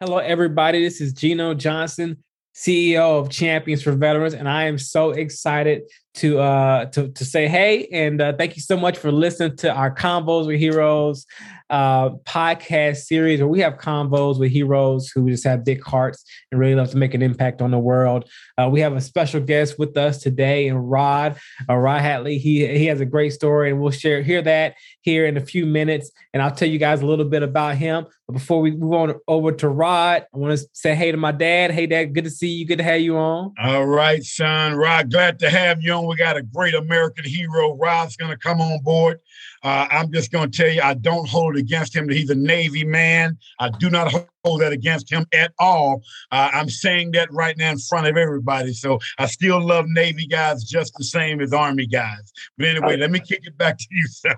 Hello, everybody. This is Gino Johnson, CEO of Champions for Veterans, and I am so excited to uh to to say hey and uh, thank you so much for listening to our Convos with Heroes uh podcast series where we have convos with heroes who just have big hearts and really love to make an impact on the world. Uh, we have a special guest with us today, and Rod uh, Rod Hatley. He he has a great story, and we'll share hear that here in a few minutes, and I'll tell you guys a little bit about him. But before we move on over to Rod, I want to say hey to my dad. Hey, Dad, good to see you. Good to have you on. All right, son. Rod, glad to have you on. We got a great American hero. Rod's going to come on board. Uh, I'm just going to tell you, I don't hold it against him that he's a Navy man. I do not hold that against him at all. Uh, I'm saying that right now in front of everybody. So I still love Navy guys just the same as Army guys. But anyway, let me kick it back to you, sir.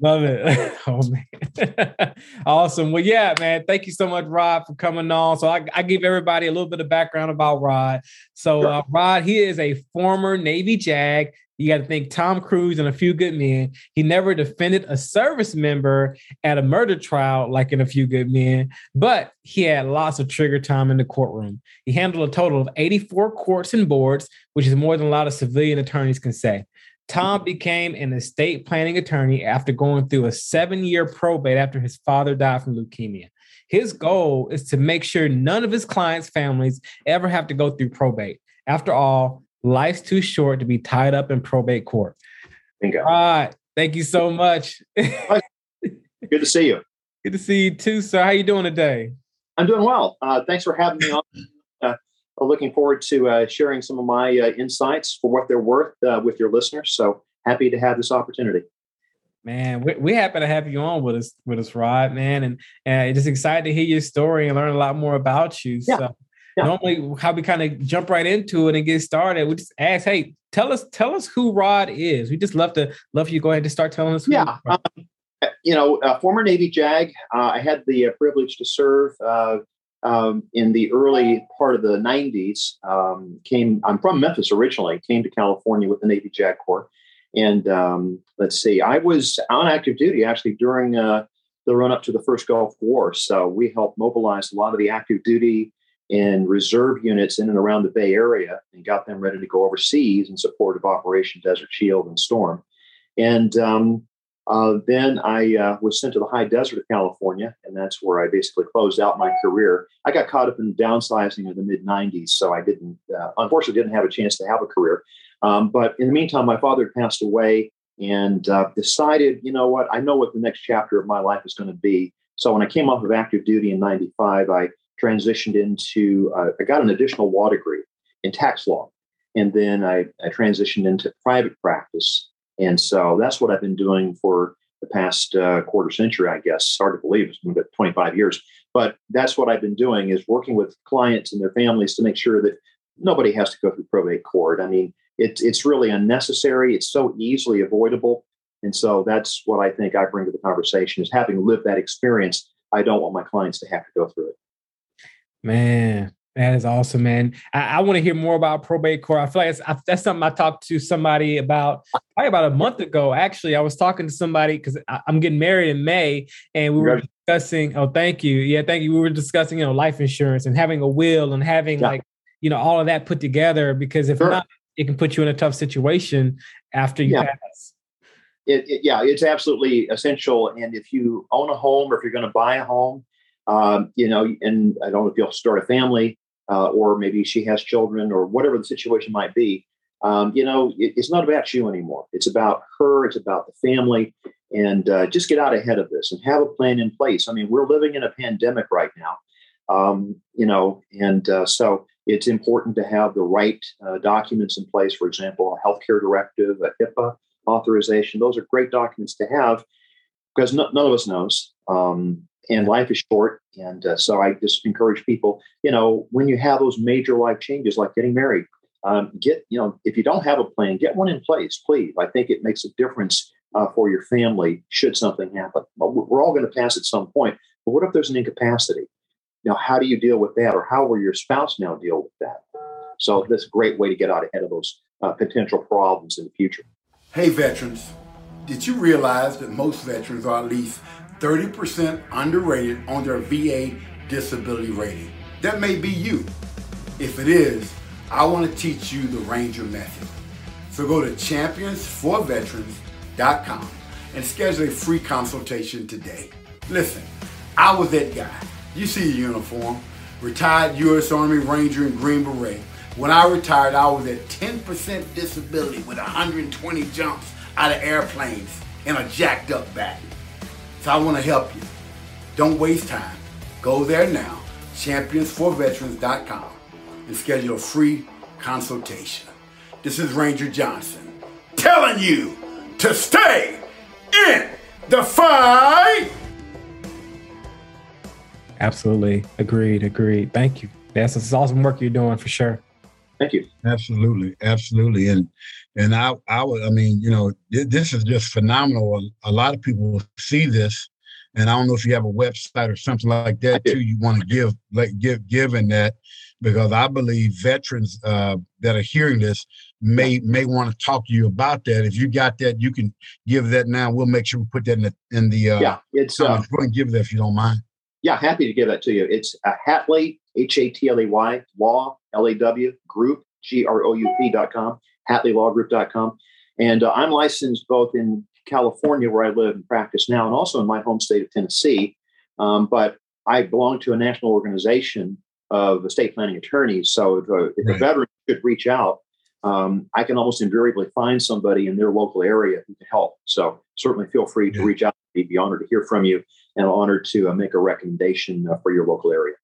Love it. Oh man. awesome. Well, yeah, man. Thank you so much, Rod, for coming on. So I, I give everybody a little bit of background about Rod. So uh, Rod, he is a former Navy JAG. You got to think Tom Cruise and a few good men. He never defended a service member at a murder trial like in a few good men, but he had lots of trigger time in the courtroom. He handled a total of 84 courts and boards, which is more than a lot of civilian attorneys can say. Tom became an estate planning attorney after going through a seven year probate after his father died from leukemia. His goal is to make sure none of his clients' families ever have to go through probate. After all, life's too short to be tied up in probate court. Bingo. All right. Thank you so much. Good to see you. Good to see you too, sir. How you doing today? I'm doing well. Uh, thanks for having me on. Uh, looking forward to uh, sharing some of my uh, insights for what they're worth uh, with your listeners. So happy to have this opportunity. Man, we, we happy to have you on with us, with us, Rod, man, and and just excited to hear your story and learn a lot more about you. Yeah. So Yeah. normally, how we kind of jump right into it and get started, we just ask, hey, tell us, tell us who Rod is. We just love to love you. Go ahead and start telling us. Who Yeah. you. Um, you know, uh, former Navy JAG. Uh, I had the uh, privilege to serve uh, um, in the early part of the 90s. Um, came. I'm from Memphis originally. Came to California with the Navy JAG Corps, and um, let's see. I was on active duty actually during uh, the run up to the first Gulf War. So we helped mobilize a lot of the active duty and reserve units in and around the Bay Area and got them ready to go overseas in support of Operation Desert Shield and Storm. And um, uh, then I uh, was sent to the high desert of California, and that's where I basically closed out my career. I got caught up in downsizing in the mid 90s, so I didn't, uh, unfortunately, didn't have a chance to have a career. Um, but in the meantime, my father had passed away and uh, decided, you know what, I know what the next chapter of my life is going to be. So when I came off of active duty in 95, I transitioned into, uh, I got an additional law degree in tax law. And then I, I transitioned into private practice. And so that's what I've been doing for the past uh, quarter century, I guess. Hard to believe it's been about 25 years. But that's what I've been doing is working with clients and their families to make sure that nobody has to go through probate court. I mean, it, it's really unnecessary. It's so easily avoidable. And so that's what I think I bring to the conversation is having lived that experience. I don't want my clients to have to go through it. Man, that is awesome, man. I, I want to hear more about probate court. I feel like I, that's something I talked to somebody about probably about a month ago. Actually, I was talking to somebody because I'm getting married in May, and we were discussing. Oh, thank you. Yeah, thank you. We were discussing, you know, life insurance and having a will and having Yeah. like, you know, all of that put together. Because if Sure. not, it can put you in a tough situation after you Yeah. pass. it, it- yeah, it's absolutely essential. And if you own a home or if you're going to buy a home, um, you know, and I don't know if you'll start a family uh, or maybe she has children or whatever the situation might be, um, you know, it, it's not about you anymore. It's about her. It's about the family. And uh, just get out ahead of this and have a plan in place. I mean, we're living in a pandemic right now, um, you know, and uh, so it's important to have the right uh, documents in place. For example, a healthcare directive, a HIPAA authorization. Those are great documents to have because no, none of us knows. Um, and life is short. And uh, so I just encourage people, you know, when you have those major life changes like getting married, um, get, you know, if you don't have a plan, get one in place, please. I think it makes a difference uh, for your family should something happen. But we're all going to pass at some point. But what if there's an incapacity? Now, how do you deal with that? Or how will your spouse now deal with that? So that's a great way to get out ahead of those uh, potential problems in the future. Hey, veterans, did you realize that most veterans are at least 30% underrated on their VA disability rating. That may be you. If it is, I want to teach you the Ranger method. So go to championsforveterans.com and schedule a free consultation today. Listen, I was that guy. You see the uniform, retired U.S. Army Ranger in Green Beret. When I retired, I was at 10% disability with 120 jumps out of airplanes and a jacked up back. So I want to help you. Don't waste time. Go there now, championsforveterans.com, and schedule a free consultation. This is Ranger Johnson telling you to stay in the fight. Absolutely. Agreed. Agreed. Thank you. That's some awesome work you're doing for sure. Thank you. Absolutely. Absolutely. And and I I would I mean, you know, this is just phenomenal. A, lot of people see this and I don't know if you have a website or something like that too. You want to give like give given that because I believe veterans uh, that are hearing this may may want to talk to you about that. If you got that, you can give that now. We'll make sure we put that in the in the uh, yeah. It's uh, go and give that if you don't mind. Yeah, happy to give that to you. It's a Hatley H A T L E Y Law L A W Group G R O U P dot com HatleyLawGroup dot com, and uh, I'm licensed both in California, where I live and practice now, and also in my home state of Tennessee. Um, but I belong to a national organization of estate planning attorneys. So if, a, if right. a veteran could reach out, um, I can almost invariably find somebody in their local area who can help. So certainly feel free to yeah. reach out. I'd be honored to hear from you and honored to uh, make a recommendation uh, for your local area.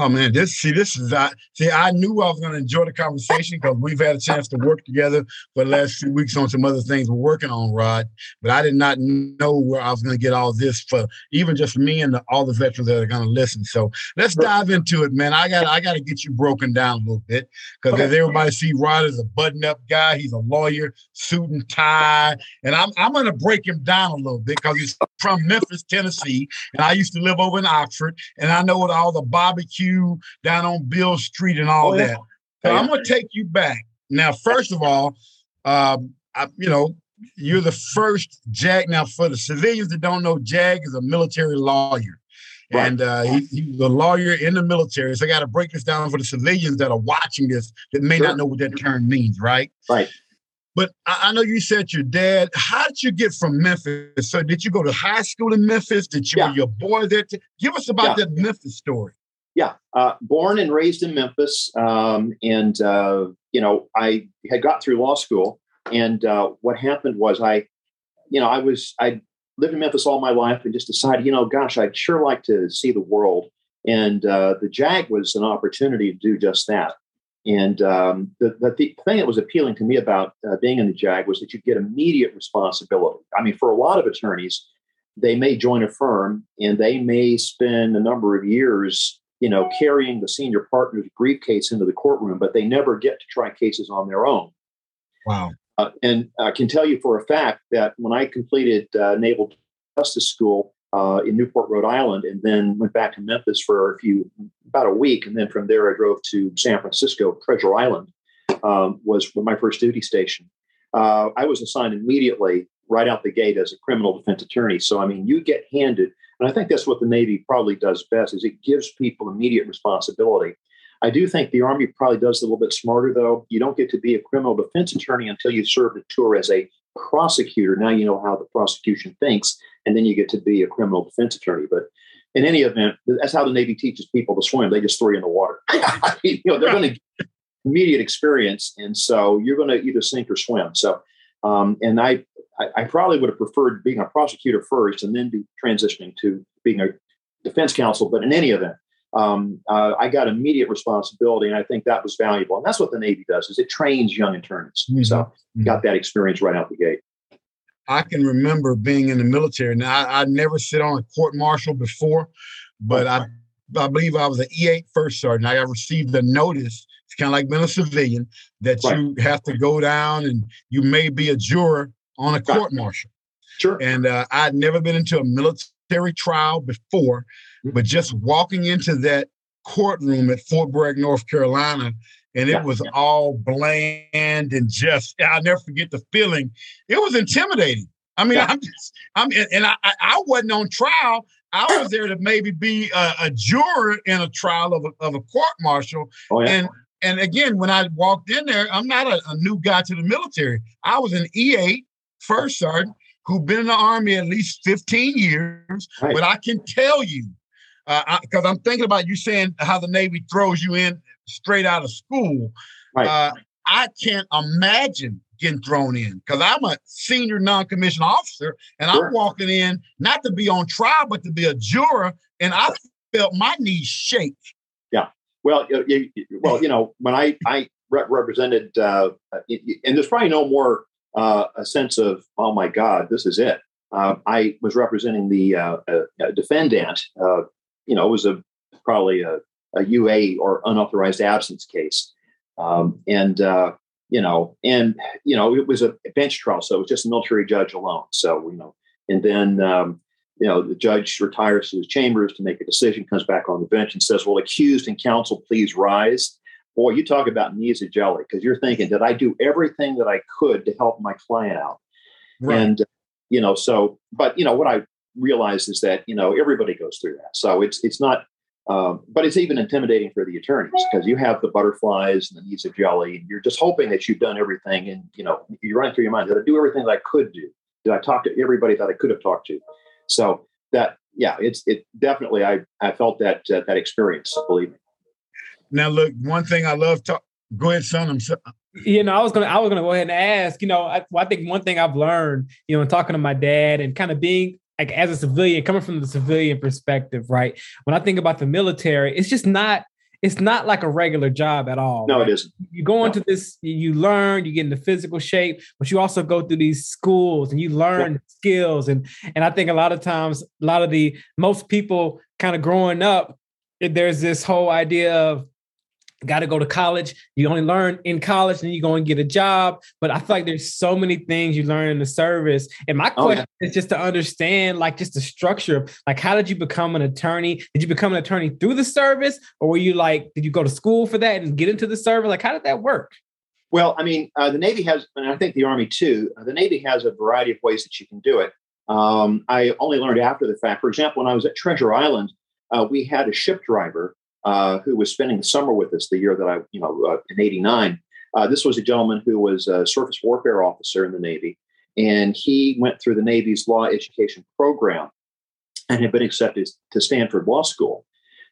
Oh man, this see this is I see I knew I was going to enjoy the conversation because we've had a chance to work together for the last few weeks on some other things we're working on, Rod. But I did not know where I was going to get all this for even just me and the, all the veterans that are going to listen. So let's dive into it, man. I got I got to get you broken down a little bit because everybody see Rod as a button-up guy. He's a lawyer, suit and tie, and I'm I'm going to break him down a little bit because he's from Memphis, Tennessee, and I used to live over in Oxford, and I know what all the barbecue you down on Beale Street and all oh, that. So I'm going to take you back. Now, first of all, um, I, you know, you're the first JAG. Now, for the civilians that don't know, JAG is a military lawyer. Right. And uh, he, he, was a lawyer in the military. So I got to break this down for the civilians that are watching this that may sure. not know what that term means, right? Right. But I, I, know you said your dad. How did you get from Memphis? So did you go to high school in Memphis? Did you yeah. were your boy there? To, give us about yeah. that Memphis story yeah, uh, born and raised in Memphis, um, and uh, you know, I had got through law school, and uh, what happened was I, you know, I was I lived in Memphis all my life, and just decided, you know, gosh, I'd sure like to see the world, and uh, the JAG was an opportunity to do just that. And um, the, the, the, thing that was appealing to me about uh, being in the JAG was that you get immediate responsibility. I mean, for a lot of attorneys, they may join a firm and they may spend a number of years you know, carrying the senior partner's briefcase into the courtroom, but they never get to try cases on their own. Wow. Uh, and I can tell you for a fact that when I completed uh, Naval Justice School uh, in Newport, Rhode Island, and then went back to Memphis for a few, about a week, and then from there I drove to San Francisco, Treasure Island, um, was my first duty station. Uh, I was assigned immediately right out the gate as a criminal defense attorney. So I mean, you get handed and I think that's what the Navy probably does best is it gives people immediate responsibility. I do think the Army probably does a little bit smarter, though. You don't get to be a criminal defense attorney until you've served a tour as a prosecutor. Now you know how the prosecution thinks, and then you get to be a criminal defense attorney. But in any event, that's how the Navy teaches people to swim. They just throw you in the water. you know, they're going to immediate experience, and so you're going to either sink or swim. So, um, and I I, I, probably would have preferred being a prosecutor first and then be transitioning to being a defense counsel. But in any event, um, uh, I got immediate responsibility, and I think that was valuable. And that's what the Navy does: is it trains young attorneys. Mm-hmm. So mm-hmm. got that experience right out the gate. I can remember being in the military. Now I, I never sit on a court martial before, but I I believe I was an E8 first sergeant. I received a notice. It's kind of like being a civilian that right. you have to go down and you may be a juror on a court martial. Sure. And uh, I'd never been into a military trial before, mm-hmm. but just walking into that courtroom at Fort Bragg, North Carolina, and it yeah, was yeah. all bland and just, I'll never forget the feeling. It was intimidating. I mean, yeah. I'm just, I'm, and I, I wasn't on trial. I was there to maybe be a, a juror in a trial of a, of a court martial. Oh, yeah. And and again, when I walked in there, I'm not a, a new guy to the military. I was an E8 first sergeant who've been in the army at least 15 years. Right. But I can tell you, because uh, I'm thinking about you saying how the Navy throws you in straight out of school. Right. Uh, I can't imagine getting thrown in because I'm a senior non-commissioned officer and sure. I'm walking in not to be on trial, but to be a juror. And I felt my knees shake. Yeah. Well, you, well, you know, when I, I represented, uh, and there's probably no more uh, a sense of, oh my God, this is it. Uh, I was representing the uh, defendant. Uh, you know, it was a probably a, a UA or unauthorized absence case. Um, and uh, you know, and you know, it was a bench trial, so it was just a military judge alone. So you know, and then um, you know, the judge retires to his chambers to make a decision, comes back on the bench and says, "Well, accused and counsel, please rise." Boy, you talk about knees of jelly because you're thinking, did I do everything that I could to help my client out? Right. And you know, so, but you know, what I realized is that you know everybody goes through that. So it's it's not um, but it's even intimidating for the attorneys because you have the butterflies and the needs of jelly, and you're just hoping that you've done everything. And you know, you're running through your mind: Did I do everything that I could do? Did I talk to everybody that I could have talked to? So that, yeah, it's it definitely. I I felt that uh, that experience. Believe me. Now, look, one thing I love to go ahead, son. I'm so, you know, I was gonna I was gonna go ahead and ask. You know, I, well, I think one thing I've learned, you know, in talking to my dad and kind of being like as a civilian, coming from the civilian perspective, right? When I think about the military, it's just not it's not like a regular job at all. No, right? it isn't. You go into no. this, you learn, you get into physical shape, but you also go through these schools and you learn yeah. skills. And and I think a lot of times, a lot of the most people kind of growing up, there's this whole idea of got to go to college. You only learn in college and you go and get a job. But I feel like there's so many things you learn in the service. And my question oh, yeah. is just to understand like just the structure of like how did you become an attorney? Did you become an attorney through the service? Or were you like, did you go to school for that and get into the service? Like how did that work? Well, I mean, uh, the Navy has, and I think the Army too, uh, the Navy has a variety of ways that you can do it. Um, I only learned after the fact. For example, when I was at Treasure Island, uh, we had a ship driver uh, who was spending the summer with us the year that I, you know, uh, in '89. Uh, this was a gentleman who was a surface warfare officer in the Navy, and he went through the Navy's law education program and had been accepted to Stanford Law School.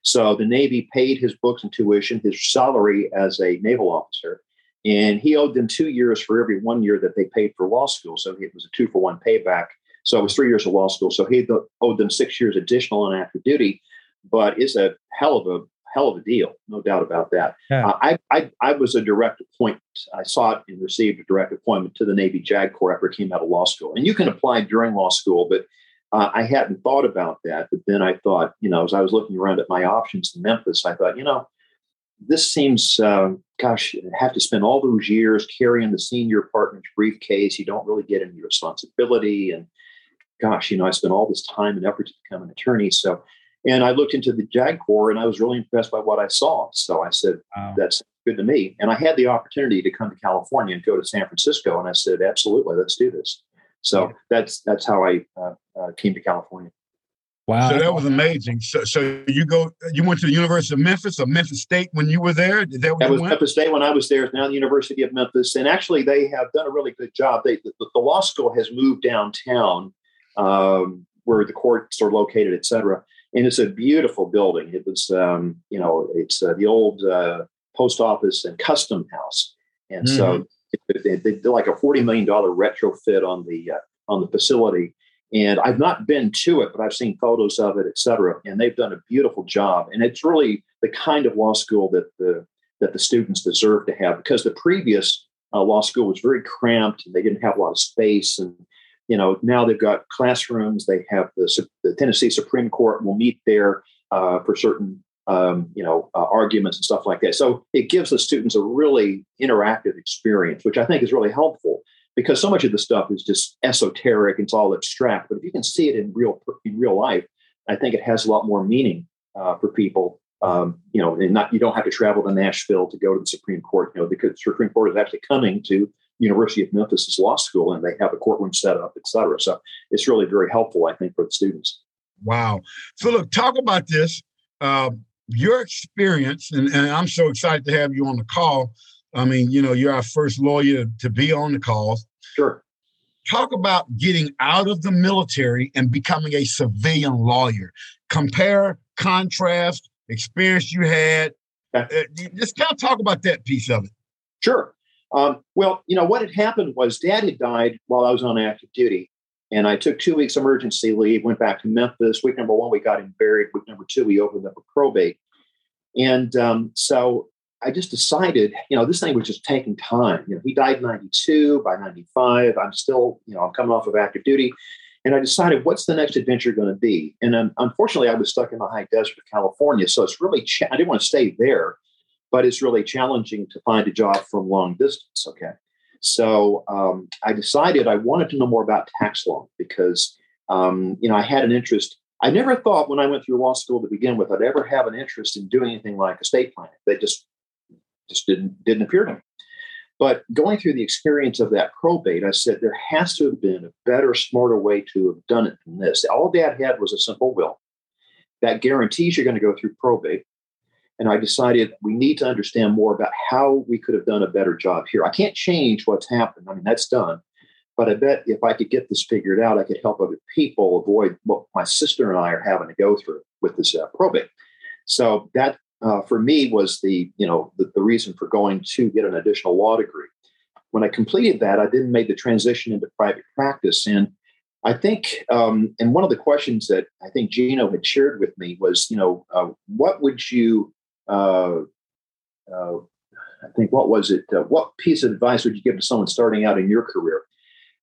So the Navy paid his books and tuition, his salary as a naval officer, and he owed them two years for every one year that they paid for law school. So it was a two for one payback. So it was three years of law school. So he owed them six years additional on active duty, but it's a hell of a hell of a deal, no doubt about that. Yeah. Uh, I, I, I was a direct appointment. I sought and received a direct appointment to the Navy JAG Corps after I came out of law school. And you can apply during law school, but uh, I hadn't thought about that. But then I thought, you know, as I was looking around at my options in Memphis, I thought, you know, this seems, uh, gosh, have to spend all those years carrying the senior partner's briefcase. You don't really get any responsibility. And gosh, you know, I spent all this time and effort to become an attorney. So and I looked into the JAG Corps and I was really impressed by what I saw. So I said, wow. that's good to me. And I had the opportunity to come to California and go to San Francisco. And I said, absolutely, let's do this. So that's that's how I uh, uh, came to California. Wow. So that was amazing. So, so you go, you went to the University of Memphis or Memphis State when you were there? Did that, that was went? Memphis State when I was there. It's now the University of Memphis. And actually, they have done a really good job. They, the, the law school has moved downtown um, where the courts are located, et cetera and it's a beautiful building. It was, um, you know, it's uh, the old uh, post office and custom house, and mm-hmm. so they, they, did like a forty million dollar retrofit on the uh, on the facility. And I've not been to it, but I've seen photos of it, et cetera. And they've done a beautiful job. And it's really the kind of law school that the that the students deserve to have because the previous uh, law school was very cramped and they didn't have a lot of space and you know, now they've got classrooms. They have the, the Tennessee Supreme Court will meet there uh, for certain, um, you know, uh, arguments and stuff like that. So it gives the students a really interactive experience, which I think is really helpful because so much of the stuff is just esoteric. It's all abstract. But if you can see it in real in real life, I think it has a lot more meaning uh, for people. Um, you know, and not you don't have to travel to Nashville to go to the Supreme Court. You know, because the Supreme Court is actually coming to University of Memphis' law school, and they have a courtroom set up, et cetera. So it's really very helpful, I think, for the students. Wow. So look, talk about this. Uh, your experience, and, and I'm so excited to have you on the call. I mean, you know, you're our first lawyer to be on the calls. Sure. Talk about getting out of the military and becoming a civilian lawyer. Compare, contrast, experience you had. Uh, just kind of talk about that piece of it. Sure. Um, well, you know, what had happened was dad had died while I was on active duty. And I took two weeks emergency leave, went back to Memphis. Week number one, we got him buried. Week number two, we opened up a probate. And um, so I just decided, you know, this thing was just taking time. You know, he died in 92. By 95, I'm still, you know, I'm coming off of active duty. And I decided, what's the next adventure going to be? And um, unfortunately, I was stuck in the high desert of California. So it's really, cha- I didn't want to stay there, but it's really challenging to find a job from long distance. Okay. So um, I decided I wanted to know more about tax law because um, you know I had an interest. I never thought when I went through law school to begin with I'd ever have an interest in doing anything like estate planning. That just just didn't didn't appear to me. But going through the experience of that probate, I said there has to have been a better, smarter way to have done it than this. All Dad had was a simple will that guarantees you're going to go through probate. And I decided we need to understand more about how we could have done a better job here. I can't change what's happened. I mean, that's done. But I bet if I could get this figured out, I could help other people avoid what my sister and I are having to go through with this uh, probate. So that, uh, for me, was the you know the, the reason for going to get an additional law degree. When I completed that, I then made the transition into private practice, and I think, um, and one of the questions that I think Gino had shared with me was, you know, uh, what would you uh, uh, I think what was it? Uh, what piece of advice would you give to someone starting out in your career?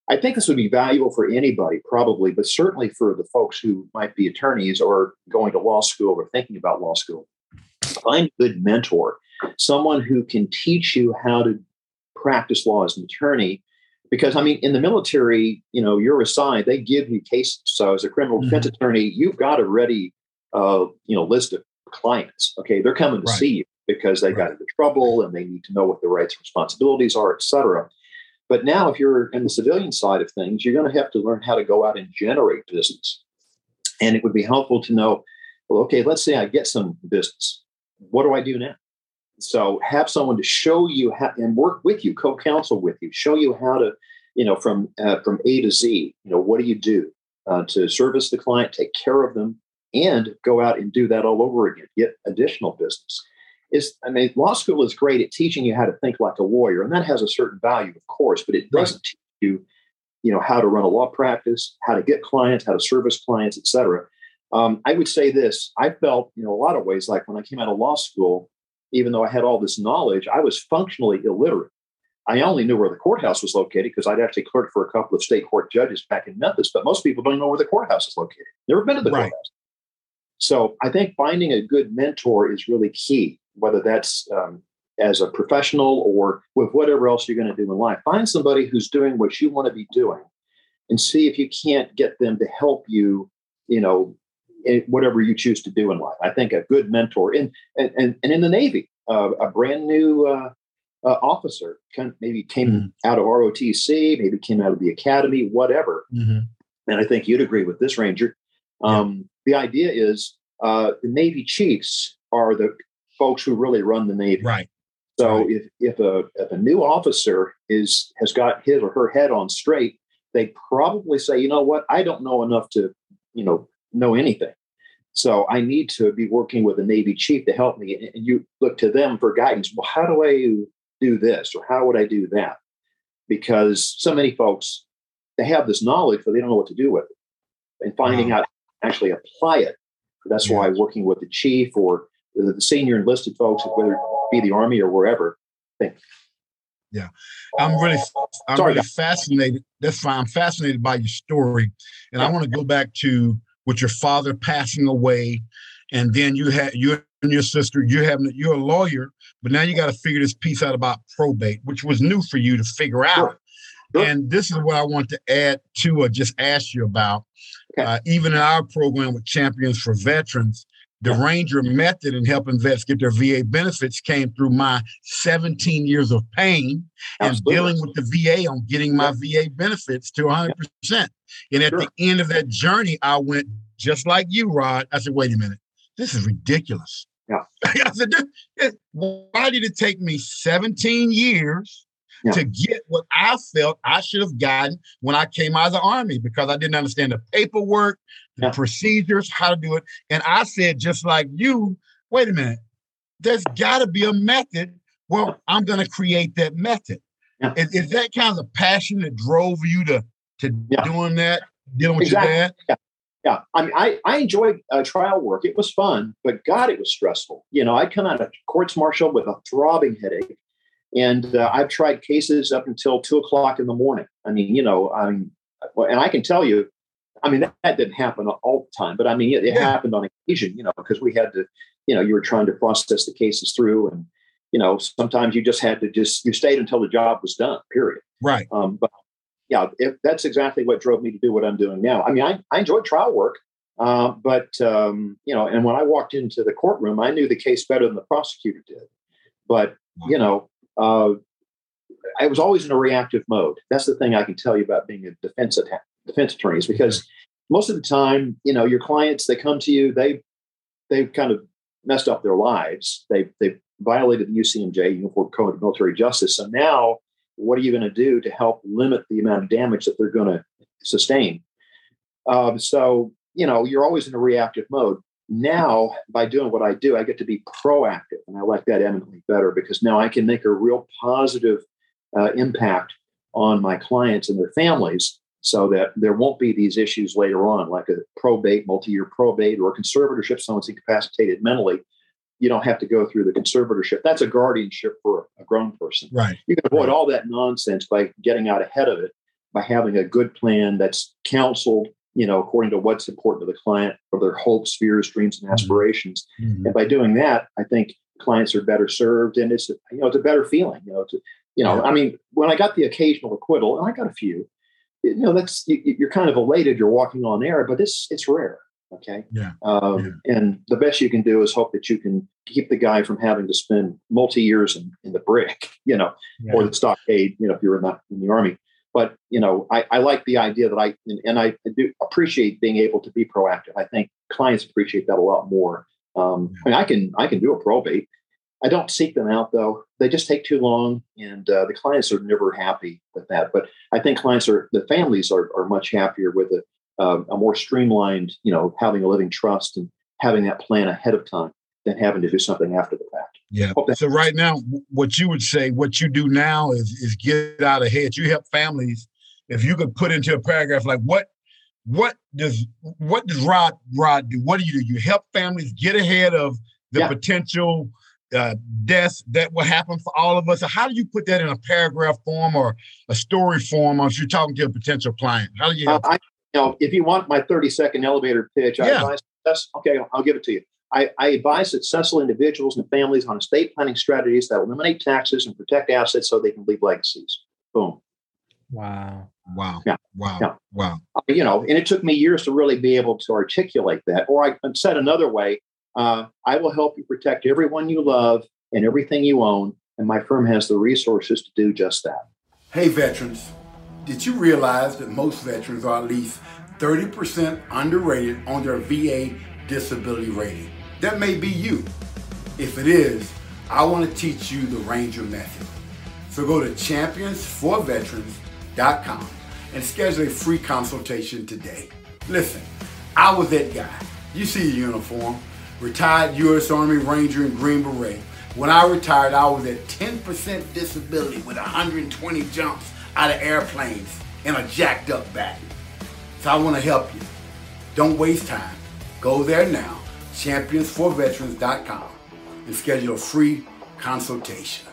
I think this would be valuable for anybody, probably, but certainly for the folks who might be attorneys or going to law school or thinking about law school. Find a good mentor, someone who can teach you how to practice law as an attorney. Because I mean, in the military, you know, you're assigned; they give you cases. So, as a criminal mm-hmm. defense attorney, you've got a ready, uh, you know, list of clients. Okay, they're coming to right. see you because they right. got into trouble and they need to know what their rights and responsibilities are, et cetera. But now, if you're in the civilian side of things, you're going to have to learn how to go out and generate business. And it would be helpful to know, well, okay, let's say I get some business. What do I do now? So have someone to show you how and work with you, co-counsel with you, show you how to, you know, from uh, from A to Z. You know, what do you do uh, to service the client, take care of them, and go out and do that all over again, get additional business. Is I mean, law school is great at teaching you how to think like a lawyer, and that has a certain value, of course, but it doesn't right. teach you, you know, how to run a law practice, how to get clients, how to service clients, etc. Um, I would say this: I felt, you know, a lot of ways like when I came out of law school, even though I had all this knowledge, I was functionally illiterate. I only knew where the courthouse was located because I'd actually clerked for a couple of state court judges back in Memphis, but most people don't know where the courthouse is located. Never been to the right. courthouse. So I think finding a good mentor is really key, whether that's um, as a professional or with whatever else you're going to do in life. Find somebody who's doing what you want to be doing and see if you can't get them to help you, you know, whatever you choose to do in life. I think a good mentor, and and and, and in the Navy, uh, a brand new uh, uh, officer maybe came mm-hmm. out of ROTC, maybe came out of the academy, whatever. Mm-hmm. And I think you'd agree with this, Ranger. Um, the idea is uh, the Navy chiefs are the folks who really run the Navy. Right. So right. if if a if a new officer is has got his or her head on straight, they probably say, you know what, I don't know enough to, you know, know anything. So I need to be working with a Navy chief to help me. And you look to them for guidance. Well, how do I do this or how would I do that? Because so many folks they have this knowledge, but they don't know what to do with it. And finding wow. out actually apply it. That's why working with the chief or the senior enlisted folks, whether it be the army or wherever, think. Yeah, I'm really, I'm Sorry, really fascinated. That's fine. I'm fascinated by your story, and I want to go back to with your father passing away, and then you had you and your sister. You having you're a lawyer, but now you got to figure this piece out about probate, which was new for you to figure out. Sure. Sure. And this is what I want to add to or just ask you about. Okay. Uh, even in our program with Champions for Veterans, the yeah. Ranger method in helping vets get their VA benefits came through my 17 years of pain Absolutely. and dealing with the VA on getting my VA benefits to 100%. And at sure. the end of that journey, I went just like you, Rod. I said, wait a minute, this is ridiculous. Yeah. I said, why did it take me 17 years yeah. to get what I felt I should have gotten when I came out of the army because I didn't understand the paperwork, the yeah. procedures, how to do it. And I said, just like you, wait a minute, there's got to be a method. Well, I'm going to create that method. Yeah. Is, is, that kind of the passion that drove you to to doing that, dealing with exactly. your dad? yeah i mean i, I enjoyed uh, trial work it was fun but god it was stressful you know i'd come out of courts martial with a throbbing headache and uh, I've tried cases up until two o'clock in the morning. I mean, you know, I mean, and I can tell you, I mean, that, that didn't happen all the time, but I mean, it, it yeah. happened on occasion, you know, because we had to, you know, you were trying to process the cases through and, you know, sometimes you just had to just, you stayed until the job was done, period. Right. Um, but yeah, if, that's exactly what drove me to do what I'm doing now. I mean, I, I enjoyed trial work, uh, but, um, you know, and when I walked into the courtroom, I knew the case better than the prosecutor did. But, you know, uh, I was always in a reactive mode. That's the thing I can tell you about being a defense att- defense attorney is because most of the time, you know, your clients they come to you, they they've kind of messed up their lives. They they've violated the UCMJ Uniform Code of Military Justice. So now, what are you going to do to help limit the amount of damage that they're going to sustain? Um, so you know, you're always in a reactive mode now by doing what I do, I get to be proactive, and I like that eminently better because now I can make a real positive uh, impact on my clients and their families, so that there won't be these issues later on, like a probate, multi-year probate, or conservatorship. Someone's incapacitated mentally. You don't have to go through the conservatorship. That's a guardianship for a grown person. Right. You can avoid right. all that nonsense by getting out ahead of it, by having a good plan that's counseled you know, according to what's important to the client or their hopes, fears, dreams, and mm-hmm. aspirations. Mm-hmm. And by doing that, I think clients are better served, and it's you know it's a better feeling. You know, to you know, yeah. I mean, when I got the occasional acquittal, and I got a few, you know, that's you, are kind of elated. You're walking on air, but it's it's rare. Okay. Yeah. Um, yeah. And the best you can do is hope that you can keep the guy from having to spend multi years in, in the brig, you know, yeah. or the stockade, you know, if you're in the, in the army. But you know, I, I like the idea that I and, and I do appreciate being able to be proactive. I think clients appreciate that a lot more. Um, I mean, I can I can do a probate. I don't seek them out though; they just take too long, and uh, the clients are never happy with that. But I think clients are the families are, are much happier with a, uh, a more streamlined, you know, having a living trust and having that plan ahead of time than having to do something after the fact. Yeah. So right now, what you would say, what you do now is is get out ahead. You help families. If you could put into a paragraph like what what does what does Rod Rod do? What do you do? You help families get ahead of the yeah. potential uh, deaths that will happen for all of us. So how do you put that in a paragraph form or a story form if you're talking to a potential client? How do you? Uh, I, you know, if you want my 30 second elevator pitch, I yeah. advise, okay, I'll give it to you. I, I, advise successful individuals and families on estate planning strategies that eliminate taxes and protect assets so they can leave legacies. Boom. Wow. Wow. Yeah. Wow. Yeah. Wow. You know, and it took me years to really be able to articulate that. Or I said another way, uh, I will help you protect everyone you love and everything you own. And my firm has the resources to do just that. Hey, veterans, did you realize that most veterans are at least 30% underrated on their VA disability rating? That may be you. If it is, I want to teach you the Ranger method. So go to championsforveterans.com and schedule a free consultation today. Listen, I was that guy. You see the uniform, retired U.S. Army Ranger in Green Beret. When I retired, I was at 10% disability with 120 jumps out of airplanes and a jacked up back. So I want to help you. Don't waste time. Go there now championsforveterans.com and schedule a free consultation.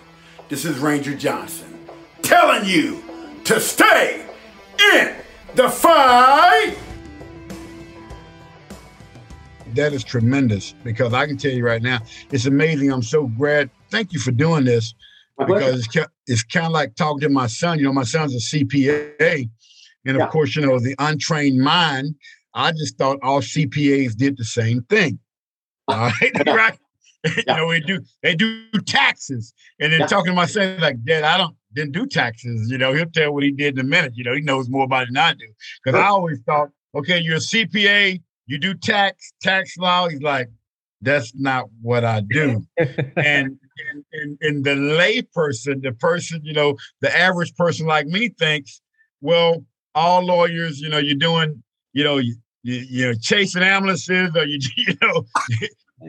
This is Ranger Johnson telling you to stay in the fight. That is tremendous because I can tell you right now, it's amazing. I'm so glad. Thank you for doing this because it's, it's kind of like talking to my son. You know, my son's a CPA. And of yeah. course, you know, the untrained mind, I just thought all CPAs did the same thing. All right, right. you know, we do they do taxes, and then yeah. talking to my son like, Dad, I don't didn't do taxes. You know, he'll tell what he did in a minute. You know, he knows more about it than I do. Because I always thought, okay, you're a CPA, you do tax, tax law. He's like, that's not what I do. and, and, and, and the lay person, the person, you know, the average person like me thinks, well, all lawyers, you know, you're doing, you know, you, you, you're chasing ambulances or you, you know,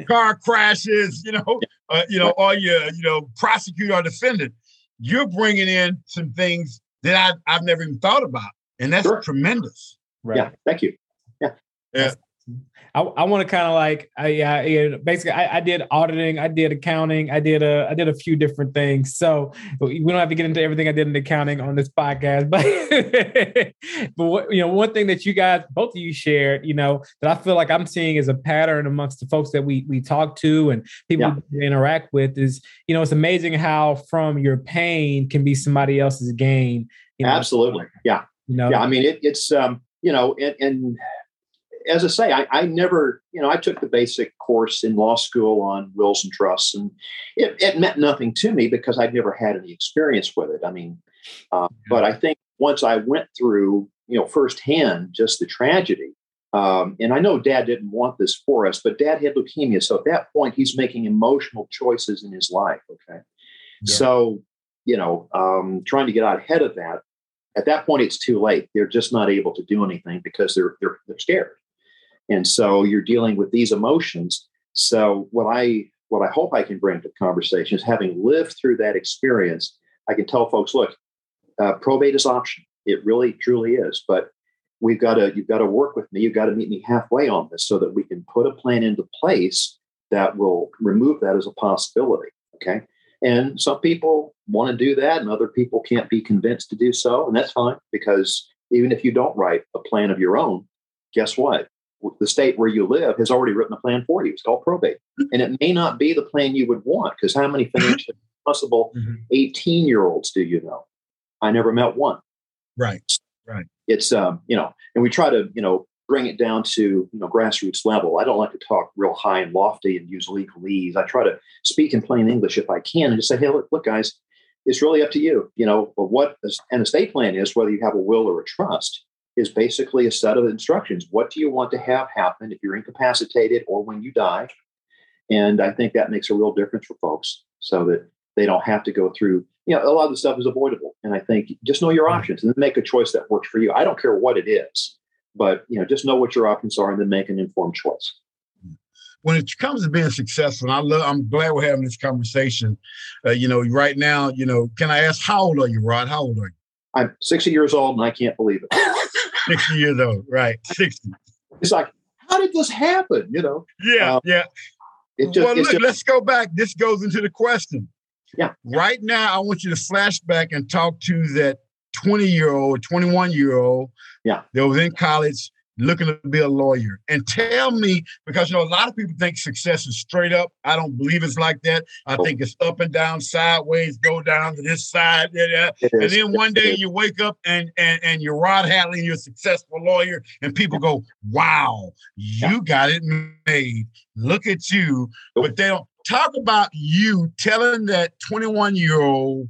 car crashes, you know, uh, you know, or you, you know, prosecute or defendant. You're bringing in some things that I, I've never even thought about, and that's sure. tremendous. Right. Yeah. Thank you. Yeah. Yeah. I, I want to kind of like I, I basically I, I, did auditing, I did accounting, I did a I did a few different things. So we don't have to get into everything I did in accounting on this podcast, but but what, you know one thing that you guys both of you shared, you know, that I feel like I'm seeing as a pattern amongst the folks that we we talk to and people yeah. interact with is you know it's amazing how from your pain can be somebody else's gain. You know? Absolutely, yeah, you know, yeah. I mean it, it's um you know and, and as I say, I, I, never, you know, I took the basic course in law school on wills and trusts, and it, it meant nothing to me because I'd never had any experience with it. I mean, uh, but I think once I went through, you know, firsthand just the tragedy, um, and I know Dad didn't want this for us, but Dad had leukemia, so at that point he's making emotional choices in his life. Okay, yeah. so you know, um, trying to get out ahead of that. At that point, it's too late. They're just not able to do anything because they're they're, they're scared. And so you're dealing with these emotions. So what I what I hope I can bring to the conversation is having lived through that experience, I can tell folks, look, uh, probate is optional. It really truly is. But we've got to you've got to work with me. You've got to meet me halfway on this so that we can put a plan into place that will remove that as a possibility. Okay. And some people want to do that, and other people can't be convinced to do so. And that's fine because even if you don't write a plan of your own, guess what? The state where you live has already written a plan for you. It's called probate. Mm-hmm. And it may not be the plan you would want because how many mm-hmm. financially possible mm-hmm. 18 year olds do you know? I never met one. Right. Right. It's, um, you know, and we try to, you know, bring it down to, you know, grassroots level. I don't like to talk real high and lofty and use legalese. I try to speak in plain English if I can and just say, hey, look, look guys, it's really up to you. You know, what an estate plan is, whether you have a will or a trust, is basically a set of instructions. What do you want to have happen if you're incapacitated or when you die? And I think that makes a real difference for folks so that they don't have to go through, you know, a lot of the stuff is avoidable. And I think just know your options and then make a choice that works for you. I don't care what it is, but, you know, just know what your options are and then make an informed choice. When it comes to being successful, I love, I'm glad we're having this conversation. Uh, you know, right now, you know, can I ask how old are you, Rod? How old are you? I'm 60 years old and I can't believe it. 60 years old, right? 60. It's like, how did this happen? You know? Yeah, um, yeah. It just, well, look, just, let's go back. This goes into the question. Yeah. Right now, I want you to flashback and talk to that 20 year old, 21 year old yeah. that was in college looking to be a lawyer. And tell me because you know a lot of people think success is straight up. I don't believe it's like that. I think it's up and down sideways go down to this side yeah, and then one day you wake up and and, and you're rod Hatley you're a successful lawyer and people go wow you got it made. Look at you. But they don't talk about you telling that 21 year old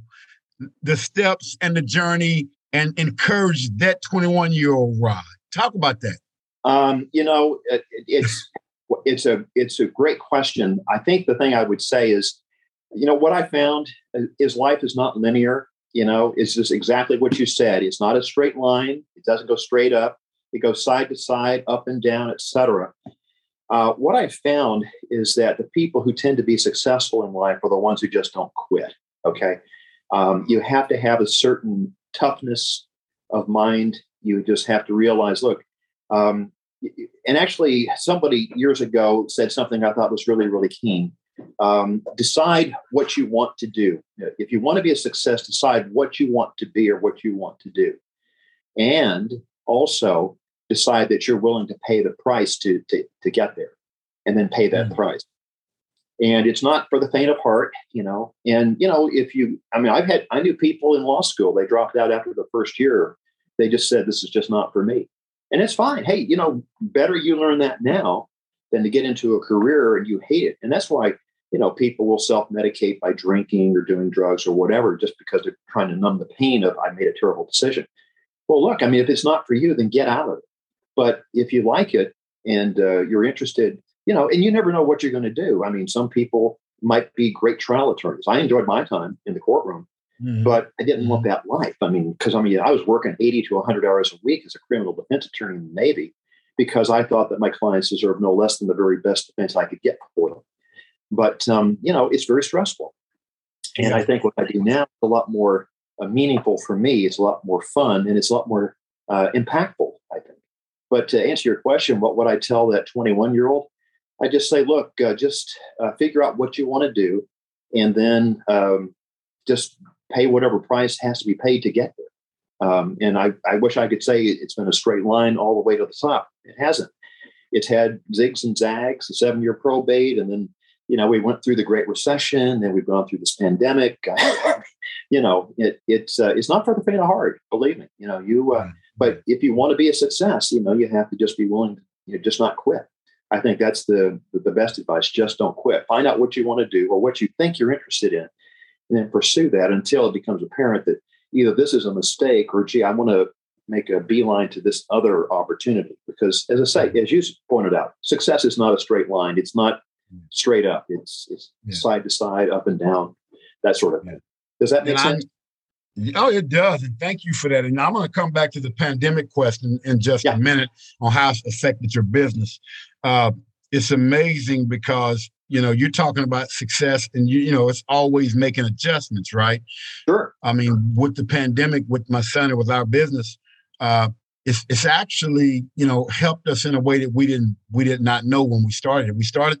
the steps and the journey and encourage that 21 year old rod. Talk about that um, you know, it, it's it's a it's a great question. I think the thing I would say is, you know, what I found is life is not linear. You know, it's just exactly what you said. It's not a straight line. It doesn't go straight up. It goes side to side, up and down, etc. Uh, what I found is that the people who tend to be successful in life are the ones who just don't quit. Okay, um, you have to have a certain toughness of mind. You just have to realize, look, um, and actually, somebody years ago said something I thought was really, really keen. Um, decide what you want to do. If you want to be a success, decide what you want to be or what you want to do. And also decide that you're willing to pay the price to, to, to get there and then pay that mm-hmm. price. And it's not for the faint of heart, you know. And, you know, if you, I mean, I've had, I knew people in law school, they dropped out after the first year. They just said, this is just not for me. And it's fine. Hey, you know, better you learn that now than to get into a career and you hate it. And that's why, you know, people will self medicate by drinking or doing drugs or whatever just because they're trying to numb the pain of, I made a terrible decision. Well, look, I mean, if it's not for you, then get out of it. But if you like it, and uh, you're interested, you know, and you never know what you're going to do. I mean, some people might be great trial attorneys. I enjoyed my time in the courtroom, mm-hmm. but I didn't want mm-hmm. that life. I mean, because I mean, I was working 80 to 100 hours a week as a criminal defense attorney in the Navy because I thought that my clients deserved no less than the very best defense I could get for them. But um, you know, it's very stressful, and I think what I do now is a lot more uh, meaningful for me. It's a lot more fun, and it's a lot more uh, impactful. I think. But to answer your question, what would I tell that 21 year old? I just say, look, uh, just uh, figure out what you want to do, and then um, just pay whatever price has to be paid to get there. Um, and I, I wish I could say it's been a straight line all the way to the top. It hasn't. It's had zigs and zags, a seven year probate, and then you know we went through the Great Recession, then we've gone through this pandemic. you know, it, it's uh, it's not for the faint of heart. Believe me. You know, you. Uh, but if you want to be a success, you know, you have to just be willing to you know, just not quit. I think that's the the best advice. Just don't quit. Find out what you want to do or what you think you're interested in, and then pursue that until it becomes apparent that either this is a mistake or gee, I want to make a beeline to this other opportunity. Because as I say, as you pointed out, success is not a straight line. It's not straight up. It's it's yeah. side to side, up and down, that sort of thing. Does that make and sense? Oh, it does. And thank you for that. And I'm going to come back to the pandemic question in just yeah. a minute on how it's affected your business. Uh, it's amazing because you know you're talking about success and you you know it's always making adjustments right? Sure. I mean with the pandemic with my son and with our business uh it's it's actually you know helped us in a way that we didn't we did not know when we started. We started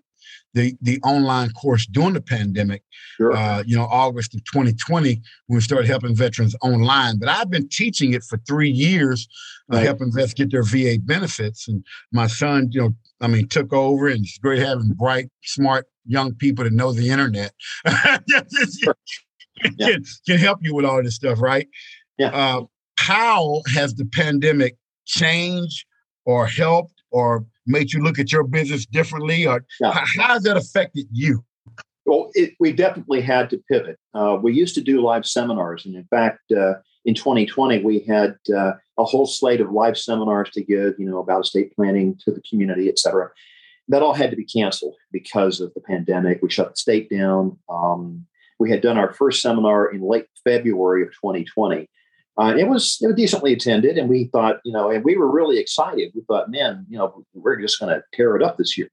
the the online course during the pandemic. Sure. Uh, you know, August of 2020 when we started helping veterans online. But I've been teaching it for three years, uh, right. helping vets get their VA benefits. And my son, you know, I mean, took over, and it's great having bright, smart young people that know the internet. can, yeah. can help you with all this stuff, right? Yeah. Uh, how has the pandemic changed or helped or made you look at your business differently, or how, how, has that affected you? Well, it, we definitely had to pivot. Uh, we used to do live seminars, and in fact, uh, in 2020, we had uh, a whole slate of live seminars to give, you know, about estate planning to the community, et cetera. That all had to be canceled because of the pandemic. We shut the state down. Um, we had done our first seminar in late February of 2020. Uh, it was it was decently attended, and we thought, you know, and we were really excited. We thought, man, you know, we're just going to tear it up this year.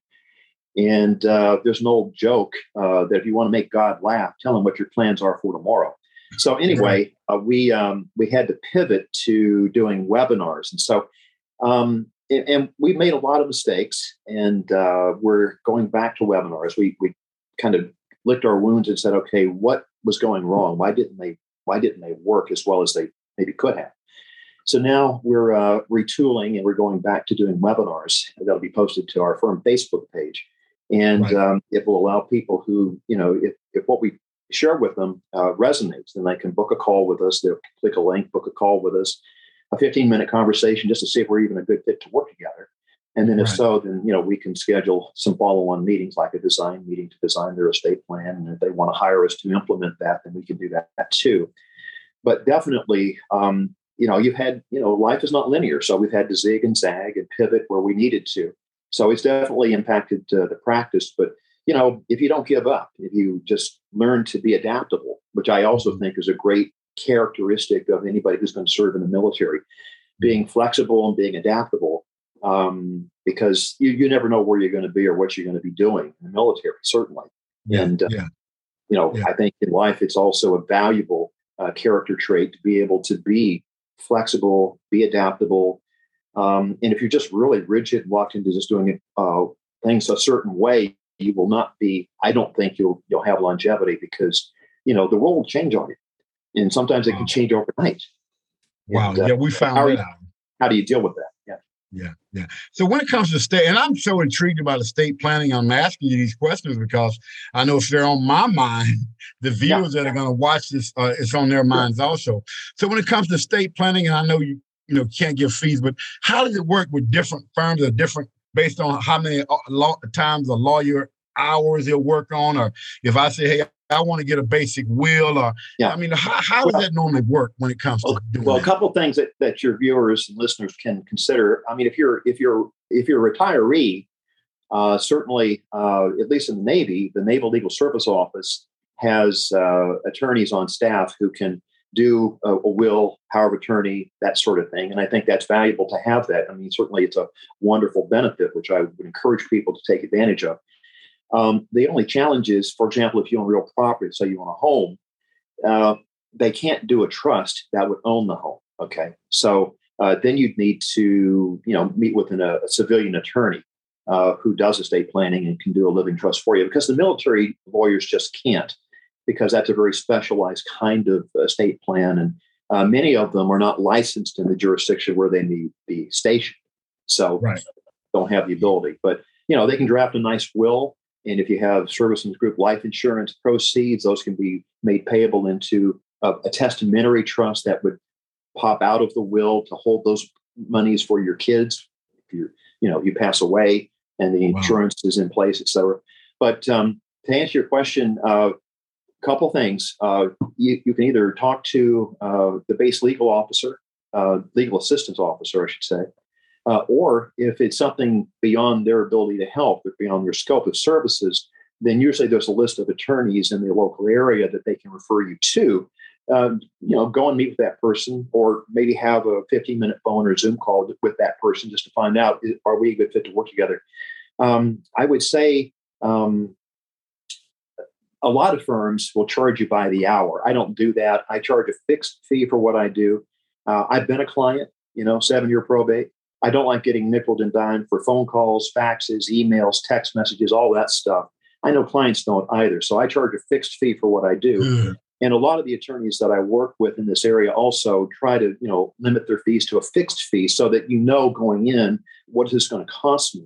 And uh, there's an old joke uh, that if you want to make God laugh, tell him what your plans are for tomorrow. So anyway, uh, we um, we had to pivot to doing webinars, and so um, and, and, we made a lot of mistakes, and uh, we're going back to webinars. We we kind of licked our wounds and said, okay, what was going wrong? Why didn't they why didn't they work as well as they maybe could have. So now we're uh, retooling and we're going back to doing webinars that'll be posted to our firm Facebook page. And right. um, it will allow people who, you know, if, if what we share with them uh, resonates, then they can book a call with us. They'll click a link, book a call with us, a 15 minute conversation just to see if we're even a good fit to work together. And then if right. so, then you know we can schedule some follow-on meetings, like a design meeting to design their estate plan. And if they want to hire us to implement that, then we can do that, that too but definitely, um, you know, you've had, you know, life is not linear. So we've had to zig and zag and pivot where we needed to. So it's definitely impacted uh, the practice. But, you know, if you don't give up, if you just learn to be adaptable, which I also think is a great characteristic of anybody who's going to serve in the military, being flexible and being adaptable, um, because you, you never know where you're going to be or what you're going to be doing in the military, certainly. Yeah, and, uh, yeah. you know, yeah. I think in life, it's also a valuable uh, character trait to be able to be flexible, be adaptable. Um, and if you're just really rigid, locked into just doing uh, things a certain way, you will not be. I don't think you'll you'll have longevity because you know the role will change on you, and sometimes it wow. can change overnight. Wow! And, uh, yeah, we found how, that out. How do you deal with that? Yeah, yeah. So when it comes to state, and I'm so intrigued about estate planning, I'm asking you these questions because I know if they're on my mind, the viewers yeah. that are going to watch this, uh, it's on their minds also. So when it comes to estate planning, and I know you, you know, can't give fees, but how does it work with different firms or different based on how many uh, law, times a lawyer hours he'll work on, or if I say, hey, I want to get a basic will or yeah. I mean how, how does well, that normally work when it comes well, to doing well that? a couple of things that, that your viewers and listeners can consider I mean if you're if you're if you're a retiree uh, certainly uh, at least in the Navy the Naval Legal Service Office has uh, attorneys on staff who can do a, a, will, power of attorney, that sort of thing. And I think that's valuable to have that. I mean, certainly it's a wonderful benefit, which I would encourage people to take advantage of. Um, the only challenge is, for example, if you own real property, say you own a home, uh, they can't do a trust that would own the home. Okay, so uh, then you'd need to, you know, meet with an, a, civilian attorney uh, who does estate planning and can do a living trust for you, because the military lawyers just can't, because that's a very specialized kind of estate plan, and uh, many of them are not licensed in the jurisdiction where they need to be stationed, so right. don't have the ability. But you know, they can draft a nice will and if you have Services Group life insurance proceeds, those can be made payable into a, a testamentary trust that would pop out of the will to hold those monies for your kids if you you know you pass away and the insurance wow. is in place, etc. But um, to answer your question, a uh, couple things. Uh, you, you, can either talk to uh, the base legal officer, uh, legal assistance officer, I should say, uh, or if it's something beyond their ability to help, or beyond their scope of services, then usually there's a list of attorneys in the local area that they can refer you to. Um, you know, go and meet with that person, or maybe have a 15 minute phone or Zoom call with that person just to find out are we a good fit to work together. Um, I would say um, a lot of firms will charge you by the hour. I don't do that. I charge a fixed fee for what I do. Uh, I've been a client, you know, seven year probate. I don't like getting nickel and dimed for phone calls, faxes, emails, text messages, all that stuff. I know clients don't either. So I charge a fixed fee for what I do. Mm. And a lot of the attorneys that I work with in this area also try to, you know, limit their fees to a fixed fee so that you know going in what is this going to cost me.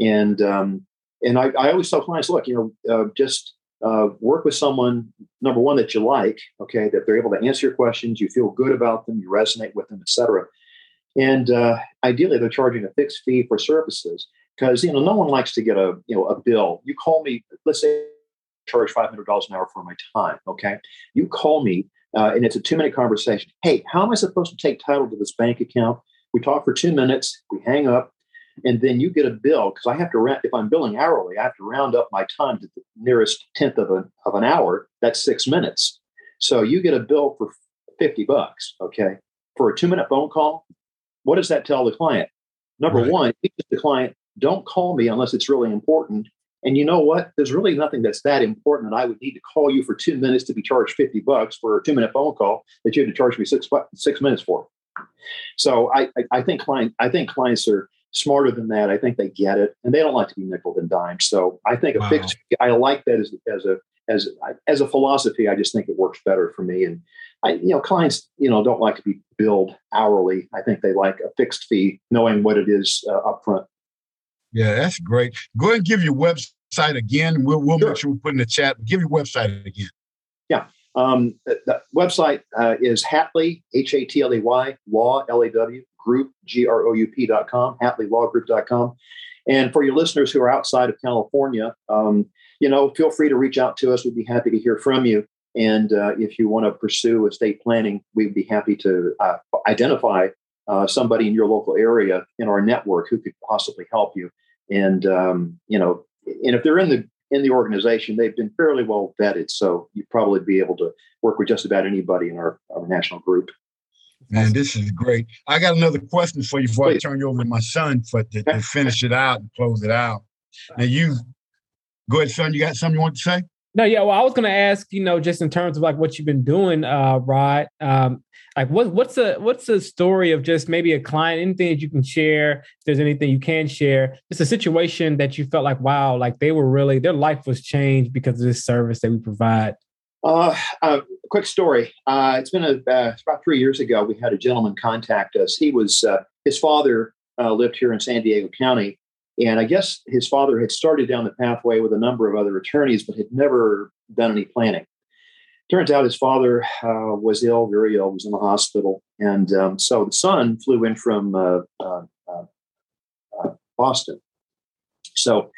And um, and I, I always tell clients, look, you know, uh, just uh, work with someone number one that you like, okay, that they're able to answer your questions, you feel good about them, you resonate with them, etc. And uh, ideally, they're charging a fixed fee for services because you know no one likes to get a you know a bill. You call me, let's say, charge five hundred dollars an hour for my time. Okay, you call me, uh, and it's a two minute conversation. Hey, how am I supposed to take title to this bank account? We talk for two minutes. We hang up. And then you get a bill because I have to round. if I'm billing hourly, I have to round up my time to the nearest tenth of an of an hour. That's six minutes. So you get a bill for fifty bucks, okay, for a two minute phone call what does that tell the client? Number right. one, the client, don't call me unless it's really important. And you know what? There's really nothing that's that important that I would need to call you for two minutes to be charged 50 bucks for a two minute phone call that you had to charge me six, six minutes for. So I, I, think client, I think clients are smarter than that. I think they get it and they don't like to be nickel and dime. So I think a fixed, I like that as, as a, as, as a philosophy. I just think it works better for me. And I, you know, clients, you know, don't like to be billed hourly. I think they like a fixed fee, knowing what it is uh, upfront. Yeah, that's great. Go ahead and give your website again. We'll, we'll sure. make sure we put in the chat. Give your website again. Yeah. Um, the, the, website uh, is Hatley, H A T L E Y, law, L A W, group, G R O U P dot com, HatleyLawGroup.com. And for your listeners who are outside of California, um, you know, feel free to reach out to us. We'd be happy to hear from you. And uh, if you want to pursue estate planning, we'd be happy to uh, identify uh, somebody in your local area in our network who could possibly help you. And um, you know, and if they're in the in the organization, they've been fairly well vetted, so you'd probably be able to work with just about anybody in our, our national group. Man, this is great. I got another question for you before Please. I turn you over to my son for to, to finish it out and close it out. Now you go ahead, son. You got something you want to say? No, yeah. Well, I was going to ask, you know, just in terms of like what you've been doing, uh, Rod. Um, like, what what's the what's the story of just maybe a client? Anything that you can share? If there's anything you can share, just a situation that you felt like, wow, like they were really their life was changed because of this service that we provide. Uh, uh quick story. Uh, it's been a, uh, about three years ago. We had a gentleman contact us. He was uh, his father uh, lived here in San Diego County, and I guess his father had started down the pathway with a number of other attorneys, but had never done any planning. Turns out his father uh, was ill, very ill, was in the hospital. And um, so the son flew in from uh, uh, uh, uh Boston. So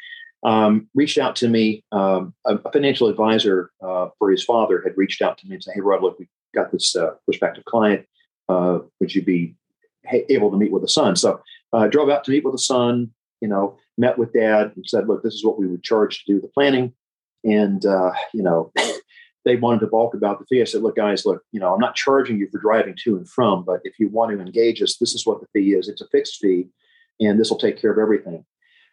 um, reached out to me. Um, a, financial advisor uh, for his father had reached out to me and said, "Hey, Rod, look, we got this prospective client. Would you be able to meet with the son?" So I drove out to meet with the son. You know, met with dad and said, "Look, this is what we would charge to do the planning." And uh, you know, they wanted to balk about the fee. I said, "Look, guys, look, you know, I'm not charging you for driving to and from, but if you want to engage us, this is what the fee is. It's a fixed fee, and this will take care of everything."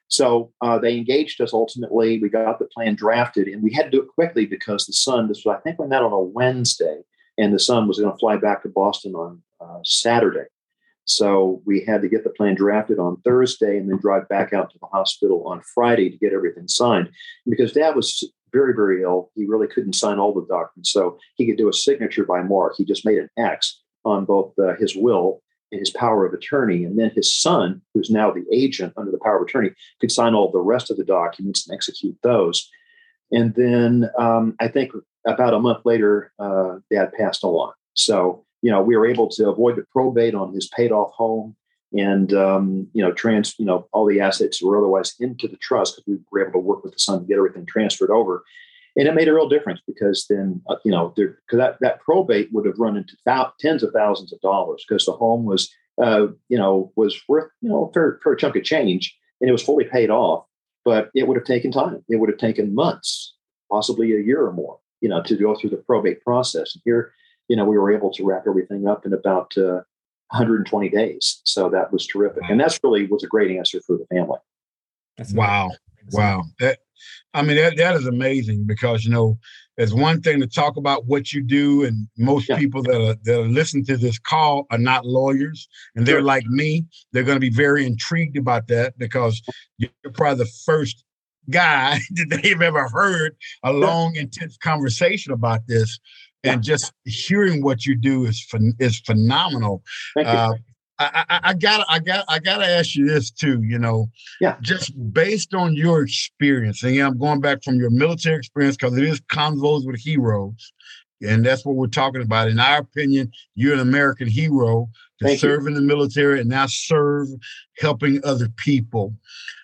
So uh, they engaged us ultimately. We got the plan drafted, and we had to do it quickly because the son. This was, I think, we met on a Wednesday, and the son was going to fly back to Boston on uh, Saturday. So we had to get the plan drafted on Thursday and then drive back out to the hospital on Friday to get everything signed. because Dad was very, very ill, he really couldn't sign all the documents. So he could do a signature by mark. He just made an X on both uh, his will and his power of attorney. And then his son, who's now the agent under the power of attorney, could sign all the rest of the documents and execute those. And then um, I think about a month later, uh, dad passed along. So, you know, we were able to avoid the probate on his paid off home and, um, you know, trans, you know, all the assets were otherwise into the trust because we were able to work with the son to get everything transferred over. And it made a real difference because then uh, you know because that that probate would have run into th- tens of thousands of dollars because the home was uh, you know was worth you know a fair, fair chunk of change and it was fully paid off but it would have taken time. It would have taken months possibly a year or more you know to go through the probate process. And here you know we were able to wrap everything up in about uh, 120 days so that was terrific and that's really was a great answer for the family that's wow wow that I mean, that, that is amazing because, you know, there's one thing to talk about what you do, and most yeah. people that are, that are listening to this call are not lawyers, and they're sure. like me. They're going to be very intrigued about that because you're probably the first guy that they've ever heard a long, intense conversation about this. And just hearing what you do is is phenomenal. Uh, I, I, I gotta, I got, I gotta ask you this too. You know, yeah. Just based on your experience, and yeah, I'm going back from your military experience because it is convos with heroes, and that's what we're talking about. In our opinion, you're an American hero to Thank serve you. in the military and now serve helping other people.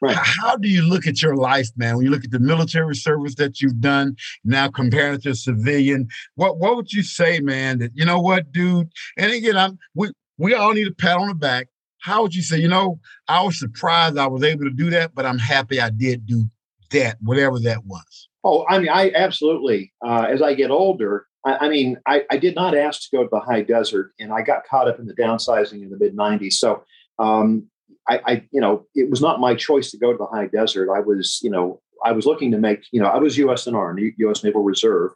Right. How do you look at your life, man? When you look at the military service that you've done, now comparing it to civilian, what what would you say, man? That you know what, dude? And again, I'm we we all need a pat on the back. How would you say, you know, I was surprised I was able to do that, but I'm happy I did do that, whatever that was. Oh, I mean, I absolutely. Uh, as I get older, I, I mean, I, I, did not ask to go to the high desert, and I got caught up in the downsizing in the mid '90s. So, um, I, I, you know, it was not my choice to go to the high desert. I was, you know, I was looking to make, you know, I was USNR, U.S. Naval Reserve,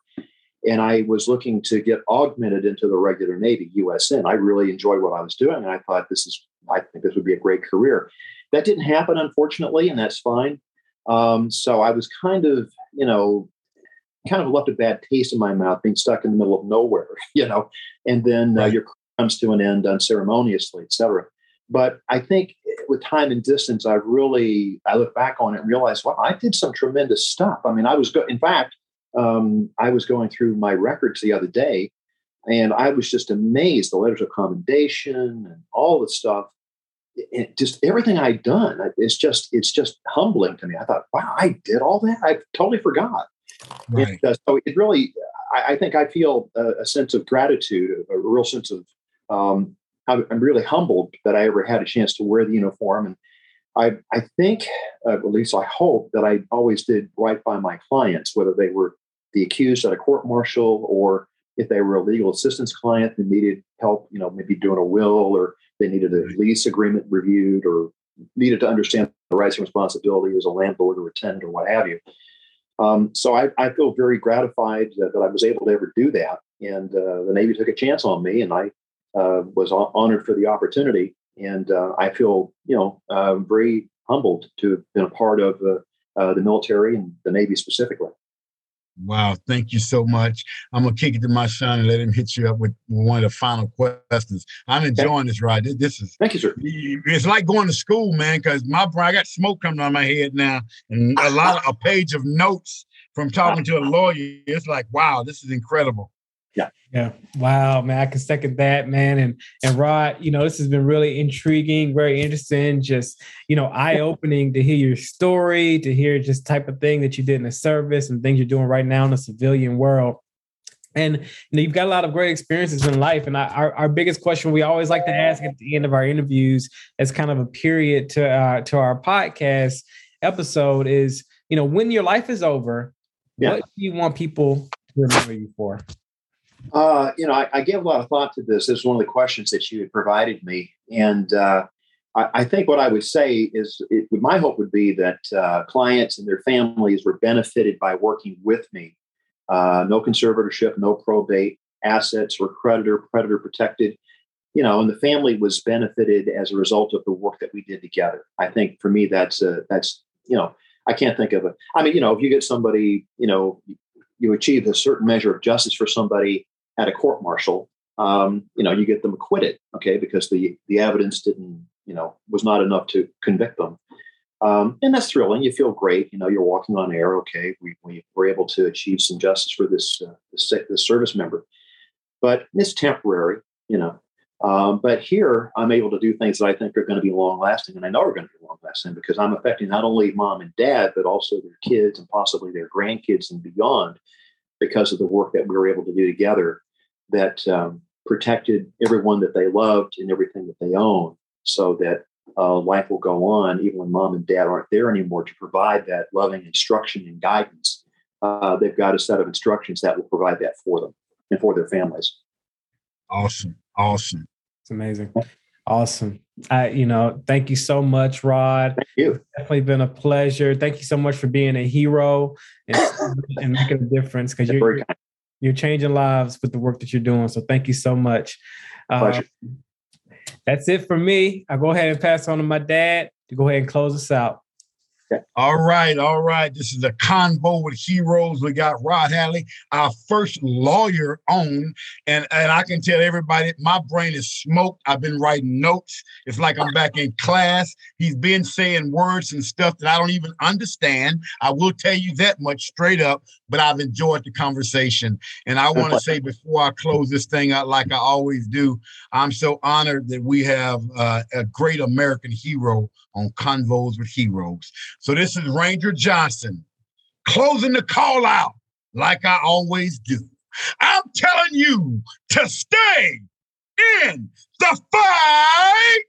and I was looking to get augmented into the regular Navy, USN. I really enjoyed what I was doing, and I thought this is, I think this would be a great career. That didn't happen, unfortunately, and that's fine. Um, so I was kind of, you know, kind of left a bad taste in my mouth, being stuck in the middle of nowhere, you know, and then uh, your comes to an end unceremoniously, etc. But I think with time and distance, I really I look back on it and realize, wow, I did some tremendous stuff. I mean, I was good. In fact, um, I was going through my records the other day, and I was just amazed the letters of commendation and all the stuff. It, just everything I'd done, it's just it's just humbling to me. I thought, wow, I did all that. I totally forgot. Right. And, uh, so it really, I, I, think I feel a, a, sense of gratitude, a, real sense of um, I'm, I'm, really humbled that I ever had a chance to wear the uniform and I, I think, uh, at least I hope, that I always did right by my clients, whether they were the accused at a court martial or if they were a legal assistance client who needed help, you know, maybe doing a will or they needed a lease agreement reviewed or needed to understand the rights and responsibility as a landlord or a tenant or what have you. Um, so I, I, feel very gratified that, that, I was able to ever do that. And uh, the Navy took a chance on me, and I uh, was honored for the opportunity and uh, I feel you know uh, very humbled to have been a part of uh, the military and the Navy specifically. Wow, thank you so much. I'm gonna kick it to my son and let him hit you up with one of the final questions. I'm enjoying this ride. This is thank you, sir. It's like going to school, man, because my I got smoke coming on my head now, and a lot of a page of notes from talking to a lawyer. It's like, wow, this is incredible. Yeah. Yeah. Wow, man. I can second that, man. And and Rod, you know, this has been really intriguing, very interesting, just you know, eye-opening to hear your story, to hear just type of thing that you did in the service and things you're doing right now in the civilian world. And you know, you've got a lot of great experiences in life. And I, our, our biggest question we always like to ask at the end of our interviews, as kind of a period to uh, to our podcast episode, is you know, when your life is over, yeah. what do you want people to remember you for? Uh, you know, I, I, gave a lot of thought to this. This is one of the questions that you had provided me, and uh, I, I, think what I would say is, it, my hope would be that uh, clients and their families were benefited by working with me. Uh, no conservatorship, no probate, assets were creditor predator protected. You know, and the family was benefited as a result of the work that we did together. I think for me, that's a, that's you know, I can't think of it. I mean, you know, if you get somebody, you know, you achieve a certain measure of justice for somebody at a court martial, um, you know, you get them acquitted, okay, because the the evidence didn't, you know, was not enough to convict them. Um, and that's thrilling. You feel great. You know, you're walking on air. Okay, we, we were able to achieve some justice for this, uh, this, this service member, but it's temporary. You know, um, but here I'm able to do things that I think are going to be long lasting, and I know are going to be long lasting because I'm affecting not only mom and dad, but also their kids and possibly their grandkids and beyond because of the work that we were able to do together that um, protected everyone that they loved and everything that they own so that uh, life will go on even when mom and dad aren't there anymore to provide that loving instruction and guidance. Uh, they've got a set of instructions that will provide that for them and for their families. Awesome. Awesome. It's amazing. Awesome. I, you know, thank you so much, Rod. Thank you. It's definitely been a pleasure. Thank you so much for being a hero and, and making a difference because you're, you're changing lives with the work that you're doing. So thank you so much. Uh, that's it for me. I'll go ahead and pass on to my dad to go ahead and close us out. All right, all right. This is a convo with heroes. We got Rod Hatley, our first lawyer on, and and I can tell everybody my brain is smoked. I've been writing notes. It's like I'm back in class. He's been saying words and stuff that I don't even understand. I will tell you that much straight up. But I've enjoyed the conversation, and I want to say before I close this thing out, like I always do, I'm so honored that we have uh, a great American hero on Convos with Heroes. So this is Ranger Johnson closing the call out like I always do. I'm telling you to stay in the fight